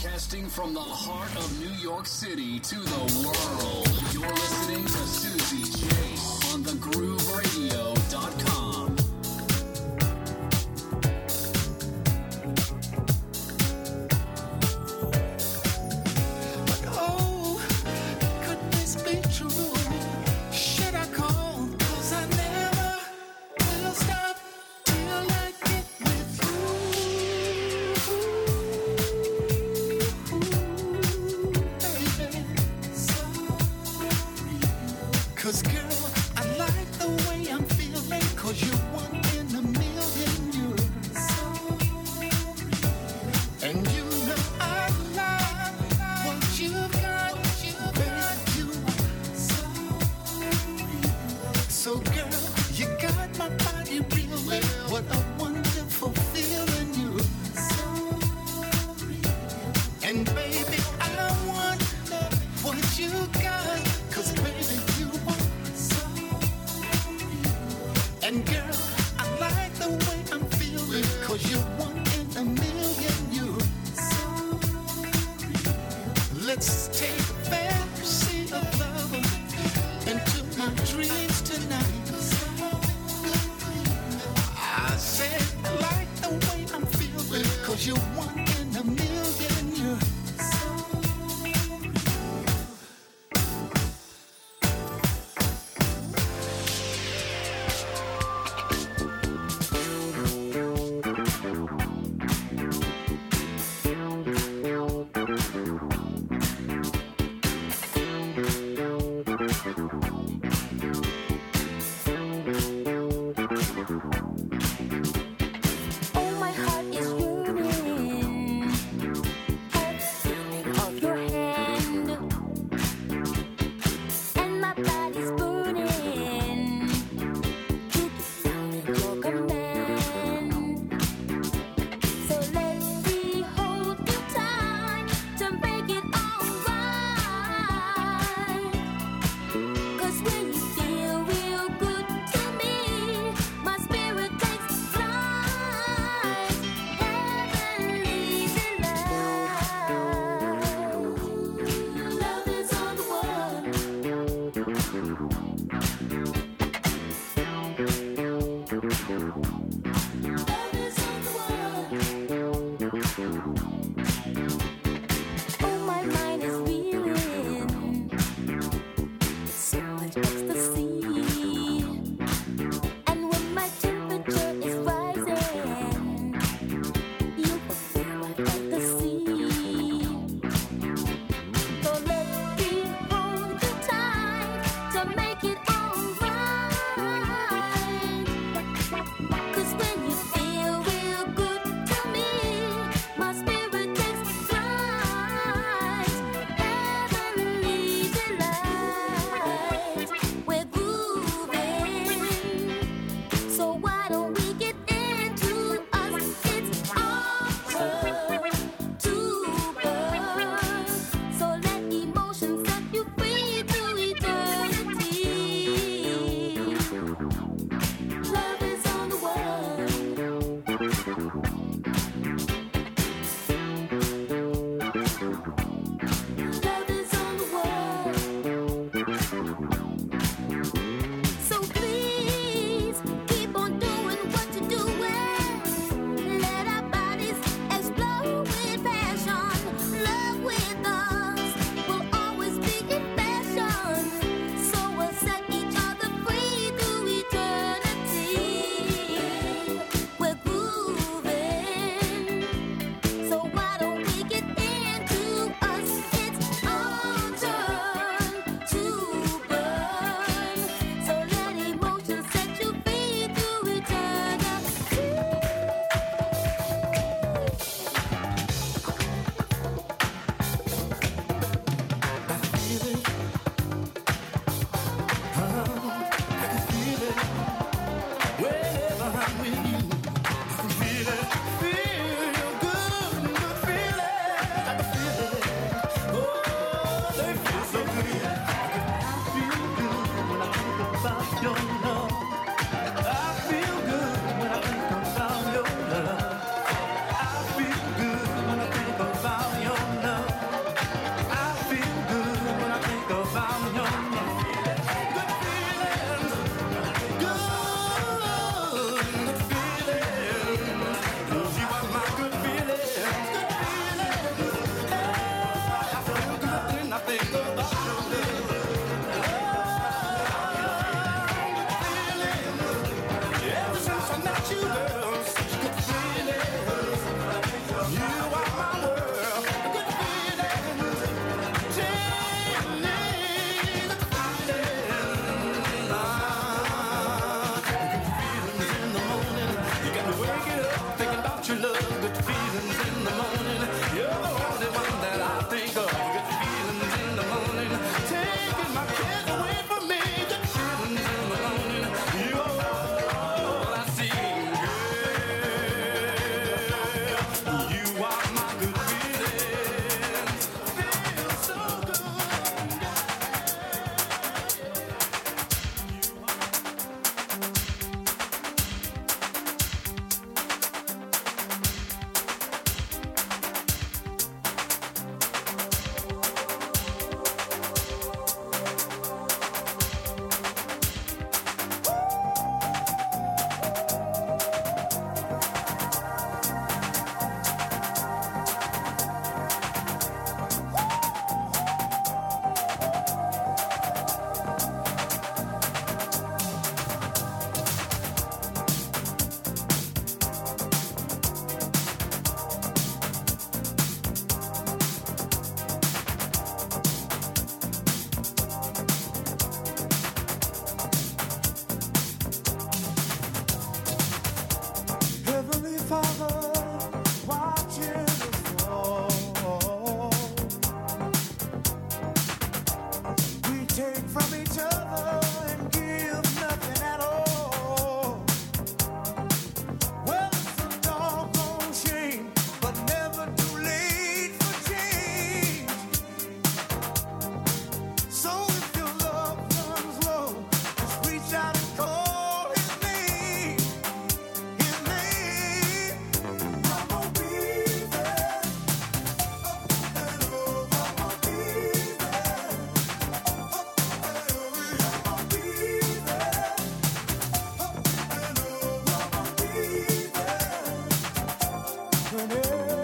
Broadcasting from the heart of New York City to the world, you're listening to Susie Chase on the Groove Radio. Bye. Thank you. heaven.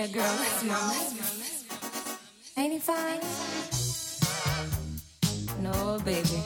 Yeah, girl, that's mama. Ain't he fine? No, baby.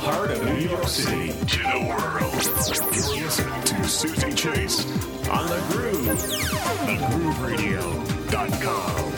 Heart of New York City to the world. You're listening to Susie Chase on The Groove. TheGrooveRadio.com.